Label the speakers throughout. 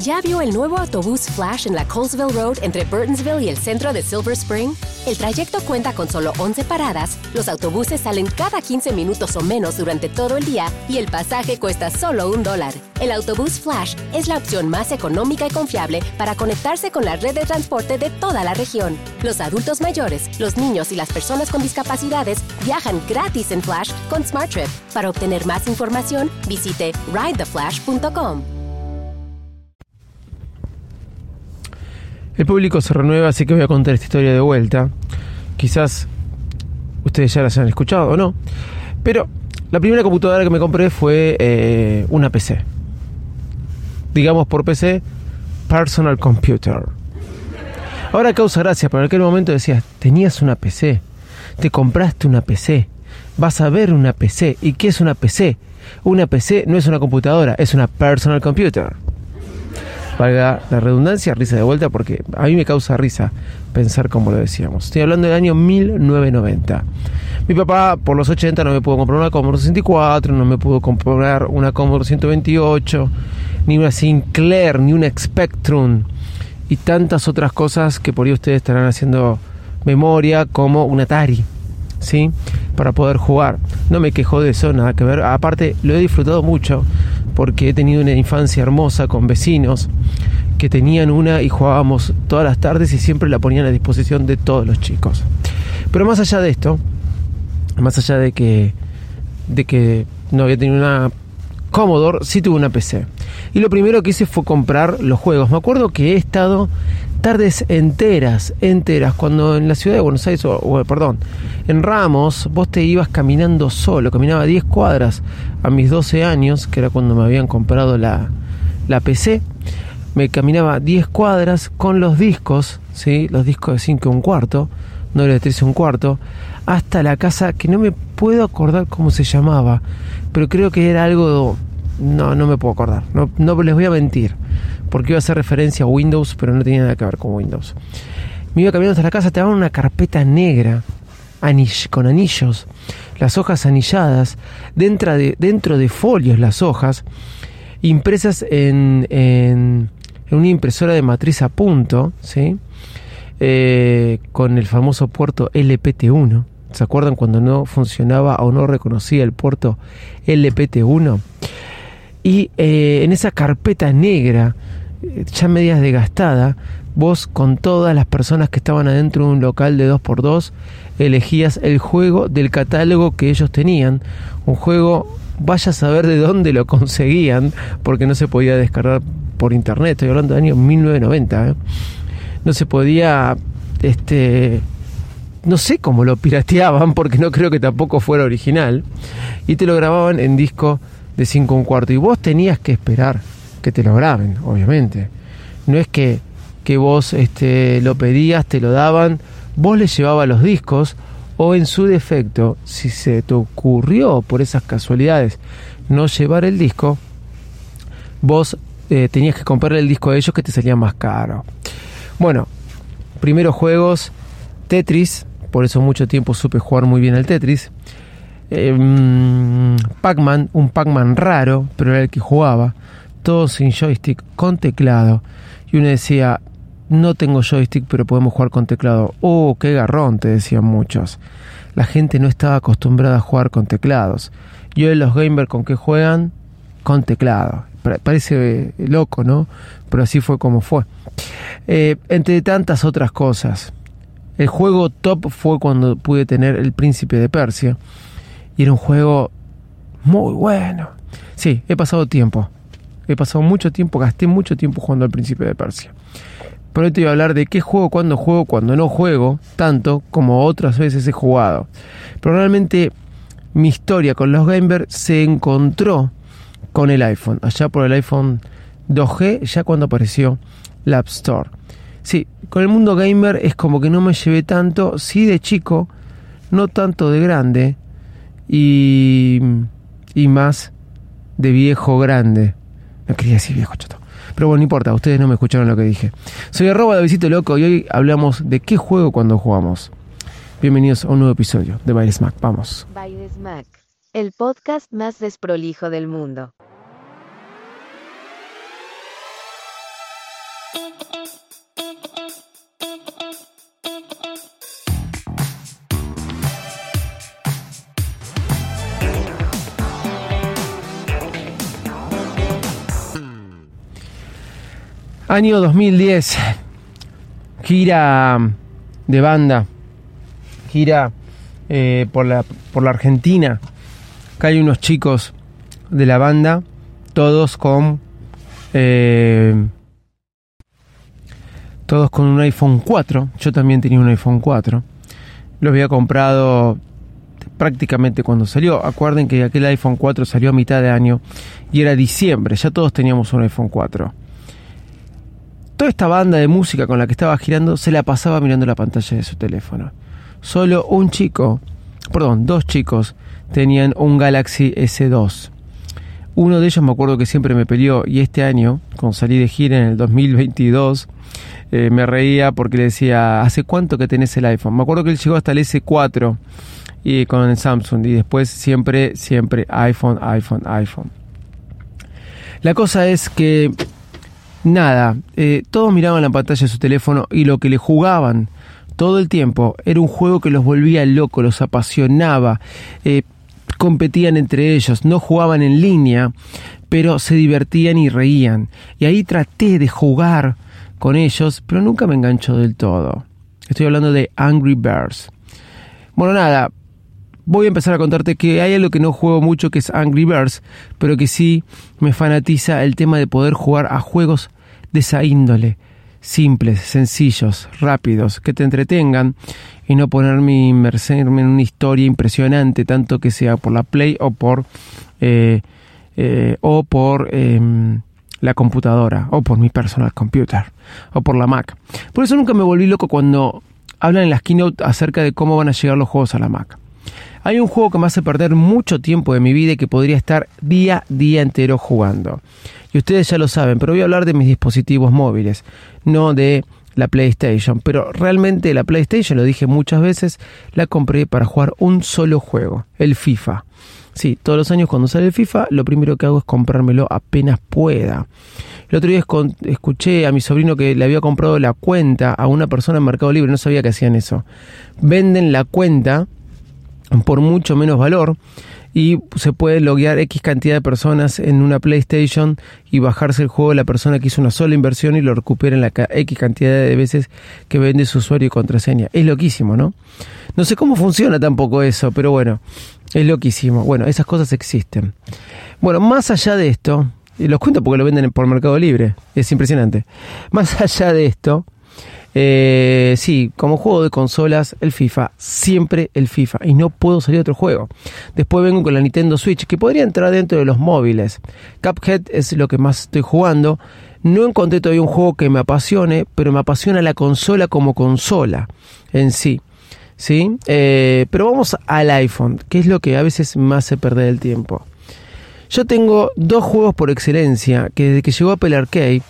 Speaker 1: ¿Ya vio el nuevo autobús Flash en la Colesville Road entre Burtonsville y el centro de Silver Spring? El trayecto cuenta con solo 11 paradas, los autobuses salen cada 15 minutos o menos durante todo el día y el pasaje cuesta solo un dólar. El autobús Flash es la opción más económica y confiable para conectarse con la red de transporte de toda la región. Los adultos mayores, los niños y las personas con discapacidades viajan gratis en Flash con SmartTrip. Para obtener más información, visite ridetheflash.com.
Speaker 2: El público se renueva, así que voy a contar esta historia de vuelta. Quizás ustedes ya la hayan escuchado o no. Pero la primera computadora que me compré fue eh, una PC. Digamos por PC, Personal Computer. Ahora causa gracia, pero en aquel momento decías, tenías una PC, te compraste una PC, vas a ver una PC. ¿Y qué es una PC? Una PC no es una computadora, es una personal computer valga la redundancia, risa de vuelta, porque a mí me causa risa pensar como lo decíamos. Estoy hablando del año 1990. Mi papá por los 80 no me pudo comprar una Commodore 64, no me pudo comprar una Commodore 128, ni una Sinclair, ni una Spectrum y tantas otras cosas que por ahí ustedes estarán haciendo memoria como un Atari. ¿Sí? Para poder jugar. No me quejo de eso, nada que ver. Aparte, lo he disfrutado mucho porque he tenido una infancia hermosa con vecinos que tenían una y jugábamos todas las tardes y siempre la ponían a disposición de todos los chicos. Pero más allá de esto, más allá de que, de que no había tenido una Commodore, sí tuve una PC. Y lo primero que hice fue comprar los juegos. Me acuerdo que he estado tardes enteras, enteras, cuando en la ciudad de Buenos Aires, o, perdón, en Ramos, vos te ibas caminando solo, caminaba 10 cuadras a mis 12 años, que era cuando me habían comprado la, la PC, me caminaba 10 cuadras con los discos, ¿sí? los discos de 5 y un cuarto, no de 3 y un cuarto, hasta la casa que no me puedo acordar cómo se llamaba, pero creo que era algo no, no me puedo acordar. No, no les voy a mentir. Porque iba a hacer referencia a Windows, pero no tenía nada que ver con Windows. Me iba caminando hasta la casa, te daban una carpeta negra con anillos, las hojas anilladas, dentro de, folios las hojas, impresas en, en, una impresora de matriz a punto, ¿sí? Eh, con el famoso puerto LPT1. ¿Se acuerdan cuando no funcionaba o no reconocía el puerto LPT1? Y eh, en esa carpeta negra, ya medias desgastada, vos con todas las personas que estaban adentro de un local de 2x2, elegías el juego del catálogo que ellos tenían. Un juego, vaya a saber de dónde lo conseguían, porque no se podía descargar por internet. Estoy hablando del año 1990. ¿eh? No se podía, este, no sé cómo lo pirateaban, porque no creo que tampoco fuera original. Y te lo grababan en disco de 5 un cuarto. Y vos tenías que esperar que te lo graben, obviamente. No es que, que vos este, lo pedías, te lo daban, vos le llevabas los discos, o en su defecto, si se te ocurrió por esas casualidades no llevar el disco, vos eh, tenías que comprar el disco de ellos que te salía más caro. Bueno, primeros juegos, Tetris, por eso mucho tiempo supe jugar muy bien el Tetris. Em, Pac-Man, un Pac-Man raro, pero era el que jugaba, todo sin joystick, con teclado. Y uno decía, no tengo joystick, pero podemos jugar con teclado. Oh, qué garrón, te decían muchos. La gente no estaba acostumbrada a jugar con teclados. Y hoy los gamers con qué juegan? Con teclado. Parece eh, loco, ¿no? Pero así fue como fue. Eh, entre tantas otras cosas. El juego top fue cuando pude tener El Príncipe de Persia y era un juego muy bueno. Sí, he pasado tiempo. He pasado mucho tiempo, gasté mucho tiempo jugando al Príncipe de Persia. Pero hoy te voy a hablar de qué juego, cuándo juego, cuando no juego, tanto como otras veces he jugado. Pero realmente mi historia con los gamers se encontró con el iPhone, allá por el iPhone 2G, ya cuando apareció la App Store. Sí, con el mundo gamer es como que no me llevé tanto, sí de chico, no tanto de grande, y, y más de viejo grande. No quería decir viejo chato. Pero bueno, no importa, ustedes no me escucharon lo que dije. Soy arroba de Visito Loco y hoy hablamos de qué juego cuando jugamos. Bienvenidos a un nuevo episodio de Baile Smack. Vamos.
Speaker 3: Baile Smack, el podcast más desprolijo del mundo.
Speaker 2: Año 2010, gira de banda, gira eh, por, la, por la Argentina. Acá hay unos chicos de la banda, todos con eh, todos con un iPhone 4. Yo también tenía un iPhone 4. Lo había comprado prácticamente cuando salió. Acuerden que aquel iPhone 4 salió a mitad de año y era diciembre. Ya todos teníamos un iPhone 4 toda esta banda de música con la que estaba girando se la pasaba mirando la pantalla de su teléfono. Solo un chico, perdón, dos chicos tenían un Galaxy S2. Uno de ellos me acuerdo que siempre me peleó y este año, cuando salí de gira en el 2022, eh, me reía porque le decía, ¿hace cuánto que tenés el iPhone? Me acuerdo que él llegó hasta el S4 y con el Samsung y después siempre, siempre iPhone, iPhone, iPhone. La cosa es que nada, eh, todos miraban la pantalla de su teléfono y lo que le jugaban todo el tiempo era un juego que los volvía locos, los apasionaba, eh, competían entre ellos, no jugaban en línea, pero se divertían y reían. Y ahí traté de jugar con ellos, pero nunca me enganchó del todo. Estoy hablando de Angry Birds. Bueno, nada, voy a empezar a contarte que hay algo que no juego mucho que es Angry Birds, pero que sí me fanatiza el tema de poder jugar a juegos de esa índole, simples, sencillos, rápidos, que te entretengan y no ponerme inmerserme en una historia impresionante, tanto que sea por la Play o por eh, eh, o por em, la computadora o por mi personal computer o por la Mac. Por eso nunca me volví loco cuando hablan en las keynote acerca de cómo van a llegar los juegos a la Mac. Hay un juego que me hace perder mucho tiempo de mi vida y que podría estar día día entero jugando. Y ustedes ya lo saben, pero voy a hablar de mis dispositivos móviles, no de la PlayStation. Pero realmente la PlayStation, lo dije muchas veces, la compré para jugar un solo juego, el FIFA. Sí, todos los años cuando sale el FIFA, lo primero que hago es comprármelo apenas pueda. El otro día escuché a mi sobrino que le había comprado la cuenta a una persona en Mercado Libre, no sabía que hacían eso. Venden la cuenta por mucho menos valor y se puede loguear X cantidad de personas en una PlayStation y bajarse el juego de la persona que hizo una sola inversión y lo recupera en la X cantidad de veces que vende su usuario y contraseña. Es loquísimo, ¿no? No sé cómo funciona tampoco eso, pero bueno, es loquísimo. Bueno, esas cosas existen. Bueno, más allá de esto, los cuento porque lo venden por Mercado Libre, es impresionante. Más allá de esto, eh, sí, como juego de consolas, el FIFA, siempre el FIFA, y no puedo salir a otro juego. Después vengo con la Nintendo Switch, que podría entrar dentro de los móviles. Cuphead es lo que más estoy jugando. No encontré todavía un juego que me apasione, pero me apasiona la consola como consola en sí. ¿Sí? Eh, pero vamos al iPhone, que es lo que a veces me hace perder el tiempo. Yo tengo dos juegos por excelencia que desde que llegó Apple Arcade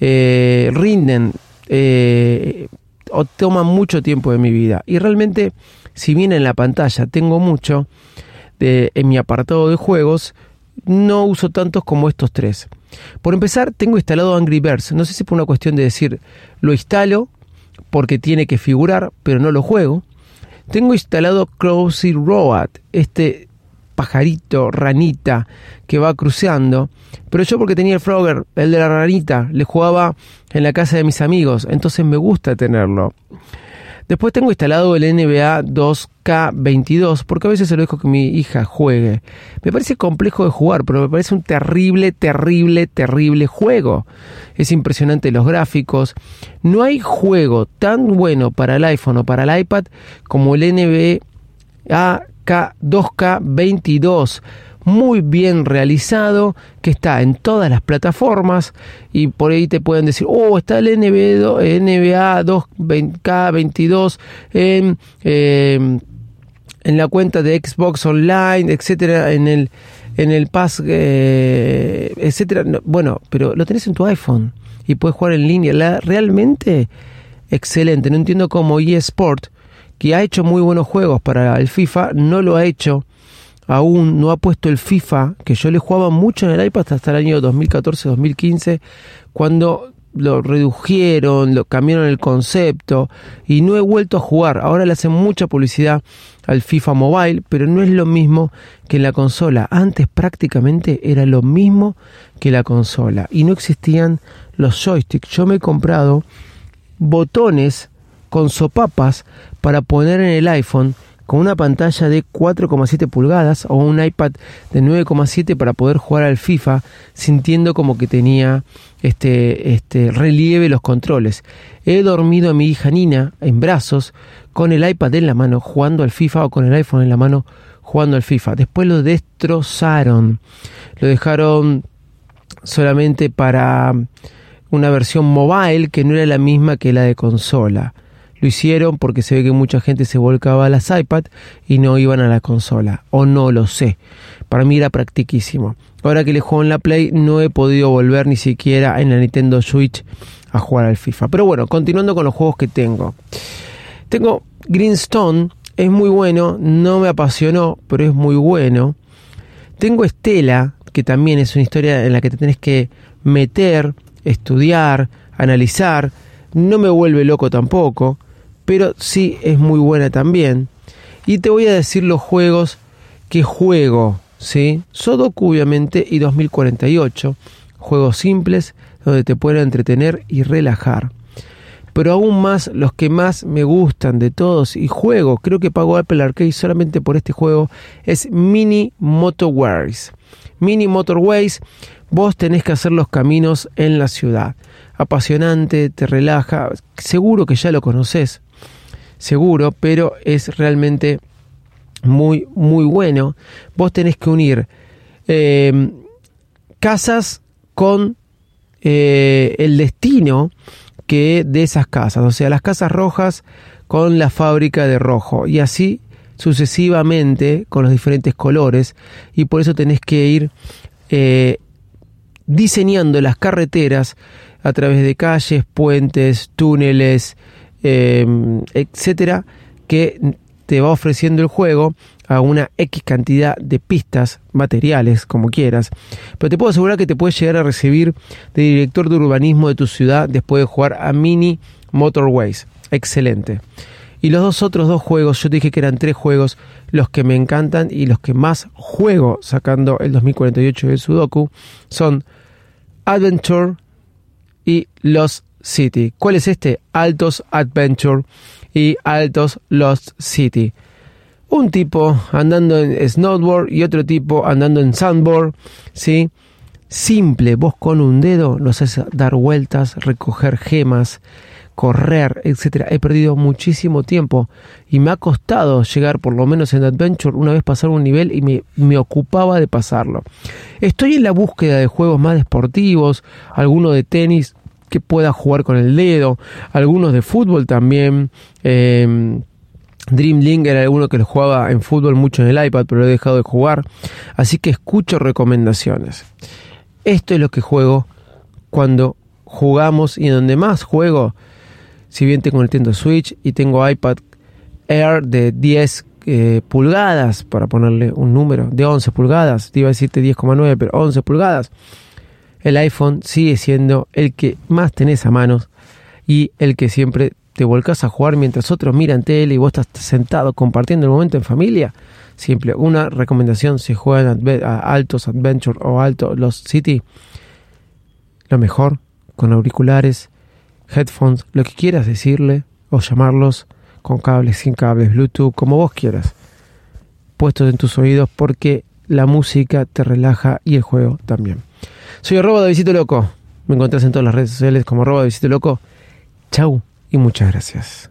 Speaker 2: eh, rinden eh, o toma mucho tiempo de mi vida. Y realmente, si bien en la pantalla tengo mucho, de, en mi apartado de juegos, no uso tantos como estos tres. Por empezar, tengo instalado Angry Birds. No sé si por una cuestión de decir, lo instalo porque tiene que figurar, pero no lo juego. Tengo instalado Crossy Road, este pajarito, ranita que va cruceando. Pero yo porque tenía el Frogger, el de la ranita, le jugaba en la casa de mis amigos, entonces me gusta tenerlo. Después tengo instalado el NBA 2K22 porque a veces se lo dejo que mi hija juegue. Me parece complejo de jugar, pero me parece un terrible, terrible, terrible juego. Es impresionante los gráficos. No hay juego tan bueno para el iPhone o para el iPad como el NBA 2K22 muy bien realizado, que está en todas las plataformas y por ahí te pueden decir, oh, está el NBA, NBA 2K22 en, em, en la cuenta de Xbox Online, etcétera, en el en el Pass, eh, etcétera. bueno, pero lo tenés en tu iPhone y puedes jugar en línea. La, realmente excelente. No entiendo cómo eSport que ha hecho muy buenos juegos para el FIFA, no lo ha hecho aún, no ha puesto el FIFA, que yo le jugaba mucho en el iPad hasta el año 2014-2015, cuando lo redujeron, lo cambiaron el concepto y no he vuelto a jugar. Ahora le hacen mucha publicidad al FIFA Mobile, pero no es lo mismo que en la consola. Antes prácticamente era lo mismo que la consola y no existían los joysticks. Yo me he comprado botones con sopapas para poner en el iPhone con una pantalla de 4,7 pulgadas o un iPad de 9,7 para poder jugar al FIFA sintiendo como que tenía este, este relieve los controles. He dormido a mi hija Nina en brazos con el iPad en la mano jugando al FIFA o con el iPhone en la mano jugando al FIFA. Después lo destrozaron. Lo dejaron solamente para una versión mobile que no era la misma que la de consola. Lo hicieron porque se ve que mucha gente se volcaba a las iPad y no iban a la consola. O no lo sé. Para mí era practiquísimo. Ahora que le juego en la Play no he podido volver ni siquiera en la Nintendo Switch a jugar al FIFA. Pero bueno, continuando con los juegos que tengo. Tengo Greenstone, es muy bueno, no me apasionó, pero es muy bueno. Tengo Estela, que también es una historia en la que te tenés que meter, estudiar, analizar. No me vuelve loco tampoco pero sí es muy buena también. Y te voy a decir los juegos que juego, ¿sí? Sodoku obviamente y 2048, juegos simples donde te pueden entretener y relajar. Pero aún más los que más me gustan de todos y juego, creo que pago Apple Arcade solamente por este juego, es Mini Motorways. Mini Motorways, vos tenés que hacer los caminos en la ciudad. Apasionante, te relaja, seguro que ya lo conoces, seguro, pero es realmente muy, muy bueno. Vos tenés que unir em, casas con eh, el destino que de esas casas, o sea, las casas rojas con la fábrica de rojo y así sucesivamente con los diferentes colores y por eso tenés que ir eh, diseñando las carreteras a través de calles, puentes, túneles, Em, etcétera, que te va ofreciendo el juego a una X cantidad de pistas materiales, como quieras. Pero te puedo asegurar que te puedes llegar a recibir de director de urbanismo de tu ciudad después de jugar a Mini Motorways. Excelente. Y los dos otros dos juegos, yo te dije que eran tres juegos, los que me encantan y los que más juego sacando el 2048 de Sudoku, son Adventure y Los City. ¿Cuál es este? Altos Adventure y Altos Lost City. Un tipo andando en snowboard y otro tipo andando en sandboard, ¿sí? Simple, vos con un dedo lo haces dar vueltas, recoger gemas, correr, etcétera. He perdido muchísimo tiempo y me ha costado llegar por lo menos en Adventure una vez pasar un nivel y me, me ocupaba de pasarlo. Estoy en la búsqueda de juegos más deportivos, alguno de tenis, que pueda jugar con el dedo, algunos de fútbol también. Eh, era alguno que lo jugaba en fútbol mucho en el iPad, pero lo he dejado de jugar. Así que escucho recomendaciones. Esto es lo que juego cuando jugamos y donde más juego, si bien tengo el Nintendo Switch y tengo iPad Air de 10 eh, pulgadas, para ponerle un número, de 11 pulgadas, te iba a decirte 10,9, pero 11 pulgadas el iPhone sigue siendo el que más tenés a manos y el que siempre te volcás a jugar mientras otros miran tele y vos estás sentado compartiendo el momento en familia. Simple, una recomendación si juegan a Altos Adventure o Alto Los City, lo mejor con auriculares, headphones, lo que quieras decirle o llamarlos con cables, sin cables, Bluetooth, como vos quieras, puestos en tus oídos porque la música te relaja y el juego también. Soy arroba de Visito Loco. Me encontrás en todas las redes sociales como arroba de Visito Loco. Chau y muchas gracias.